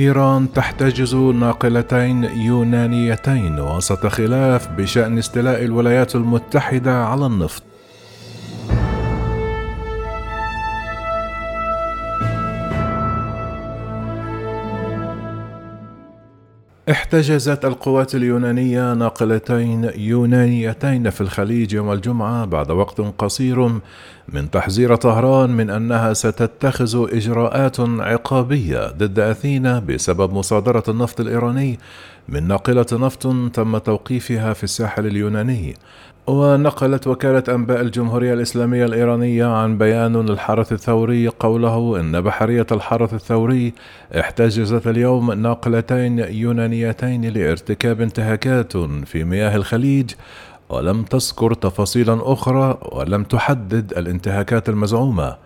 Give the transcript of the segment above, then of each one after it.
إيران تحتجز ناقلتين يونانيتين وسط خلاف بشأن استيلاء الولايات المتحدة على النفط. احتجزت القوات اليونانية ناقلتين يونانيتين في الخليج يوم الجمعة بعد وقت قصير من تحذير طهران من أنها ستتخذ إجراءات عقابية ضد أثينا بسبب مصادرة النفط الإيراني من ناقلة نفط تم توقيفها في الساحل اليوناني. ونقلت وكالة أنباء الجمهورية الإسلامية الإيرانية عن بيان للحرس الثوري قوله إن بحرية الحرس الثوري احتجزت اليوم ناقلتين يونانيتين لارتكاب انتهاكات في مياه الخليج ولم تذكر تفاصيلا أخرى ولم تحدد الانتهاكات المزعومة.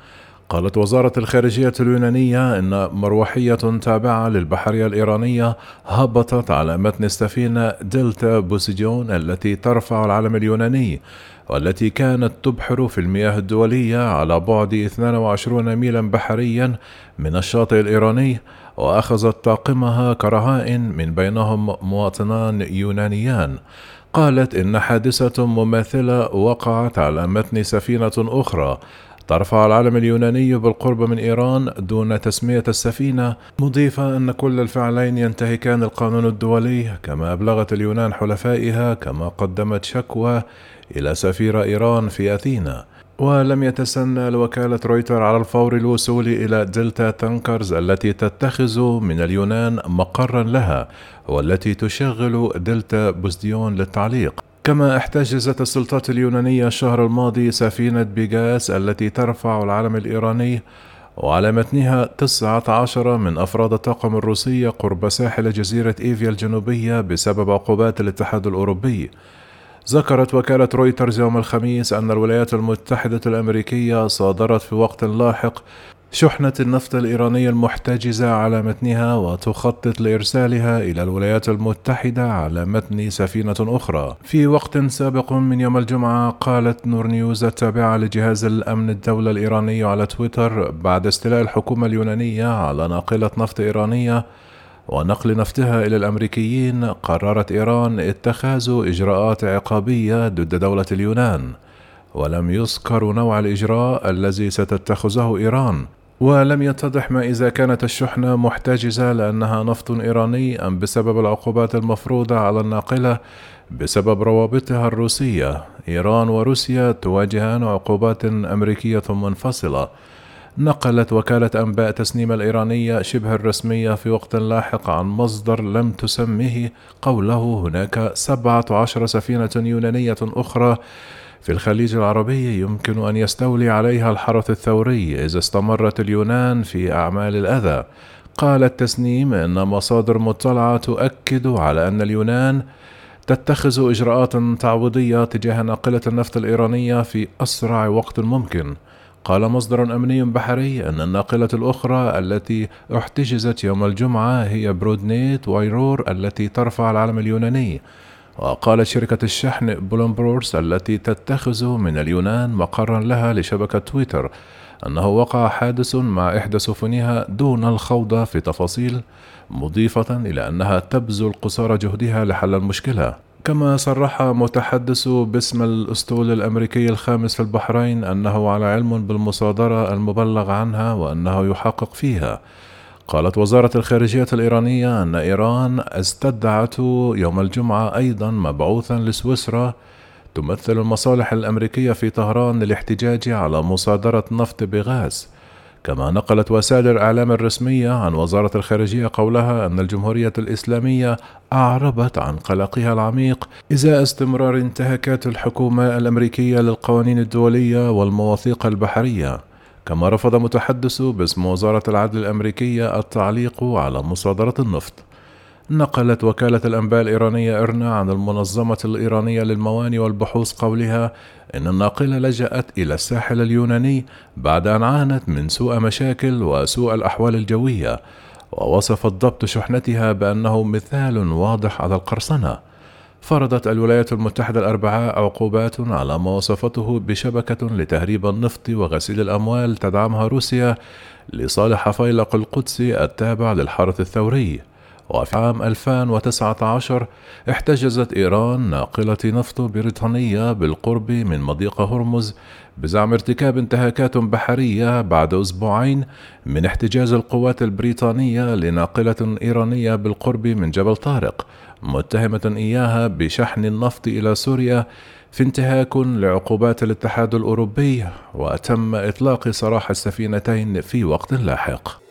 قالت وزارة الخارجية اليونانية إن مروحية تابعة للبحرية الإيرانية هبطت على متن السفينة دلتا بوسيديون التي ترفع العلم اليوناني والتي كانت تبحر في المياه الدولية على بعد 22 ميلا بحريا من الشاطئ الإيراني وأخذت طاقمها كرهائن من بينهم مواطنان يونانيان. قالت إن حادثة مماثلة وقعت على متن سفينة أخرى ترفع العلم اليوناني بالقرب من إيران دون تسمية السفينة مضيفة أن كل الفعلين ينتهكان القانون الدولي كما أبلغت اليونان حلفائها كما قدمت شكوى إلى سفير إيران في أثينا. ولم يتسنى لوكالة رويتر على الفور الوصول إلى دلتا تانكرز التي تتخذ من اليونان مقرا لها والتي تشغل دلتا بوزديون للتعليق. كما احتجزت السلطات اليونانية الشهر الماضي سفينة بيغاس التي ترفع العلم الإيراني وعلى متنها 19 من أفراد الطاقم الروسي قرب ساحل جزيرة إيفيا الجنوبية بسبب عقوبات الاتحاد الأوروبي. ذكرت وكالة رويترز يوم الخميس أن الولايات المتحدة الأمريكية صادرت في وقت لاحق شحنة النفط الإيرانية المحتجزة على متنها وتخطط لإرسالها إلى الولايات المتحدة على متن سفينة أخرى. في وقت سابق من يوم الجمعة قالت نور نيوز التابعة لجهاز الأمن الدولة الإيراني على تويتر بعد استيلاء الحكومة اليونانية على ناقلة نفط إيرانية ونقل نفطها إلى الأمريكيين قررت إيران اتخاذ إجراءات عقابية ضد دولة اليونان ولم يذكر نوع الإجراء الذي ستتخذه إيران. ولم يتضح ما إذا كانت الشحنة محتجزة لأنها نفط إيراني أم بسبب العقوبات المفروضة على الناقلة بسبب روابطها الروسية. إيران وروسيا تواجهان عقوبات أمريكية منفصلة نقلت وكالة أنباء تسنيم الإيرانية شبه الرسمية في وقت لاحق عن مصدر لم تسمه قوله هناك 17 سفينة يونانية أخرى في الخليج العربي يمكن أن يستولي عليها الحرث الثوري إذا استمرت اليونان في أعمال الأذى. قال التسنيم إن مصادر مطلعة تؤكد على أن اليونان تتخذ إجراءات تعويضية تجاه ناقلة النفط الإيرانية في أسرع وقت ممكن. قال مصدر أمني بحري أن الناقلة الأخرى التي احتجزت يوم الجمعة هي برودنيت وايرور التي ترفع العلم اليوناني. وقالت شركة الشحن بولومبورس التي تتخذ من اليونان مقرا لها لشبكة تويتر أنه وقع حادث مع إحدى سفنها دون الخوض في تفاصيل مضيفة إلى أنها تبذل قصارى جهدها لحل المشكلة. كما صرح متحدث باسم الأسطول الأمريكي الخامس في البحرين أنه على علم بالمصادرة المبلغ عنها وأنه يحقق فيها. قالت وزارة الخارجية الإيرانية أن إيران استدعت يوم الجمعة أيضا مبعوثا لسويسرا تمثل المصالح الأمريكية في طهران للاحتجاج على مصادرة نفط بغاز. كما نقلت وسائل الإعلام الرسمية عن وزارة الخارجية قولها أن الجمهورية الإسلامية أعربت عن قلقها العميق إزاء استمرار انتهاكات الحكومة الأمريكية للقوانين الدولية والمواثيق البحرية. كما رفض متحدث باسم وزارة العدل الأمريكية التعليق على مصادرة النفط. نقلت وكالة الأنباء الإيرانية إرنا عن المنظمة الإيرانية للمواني والبحوث قولها إن الناقلة لجأت إلى الساحل اليوناني بعد أن عانت من سوء مشاكل وسوء الأحوال الجوية ووصفت ضبط شحنتها بأنه مثال واضح على القرصنة. فرضت الولايات المتحدة الأربعاء عقوبات على ما وصفته بشبكة لتهريب النفط وغسيل الأموال تدعمها روسيا لصالح فيلق القدس التابع للحرس الثوري. وفي عام 2019 احتجزت إيران ناقلة نفط بريطانية بالقرب من مضيق هرمز بزعم ارتكاب انتهاكات بحرية بعد أسبوعين من احتجاز القوات البريطانية لناقلة إيرانية بالقرب من جبل طارق متهمة إياها بشحن النفط إلى سوريا في انتهاك لعقوبات الاتحاد الأوروبي وتم إطلاق سراح السفينتين في وقت لاحق.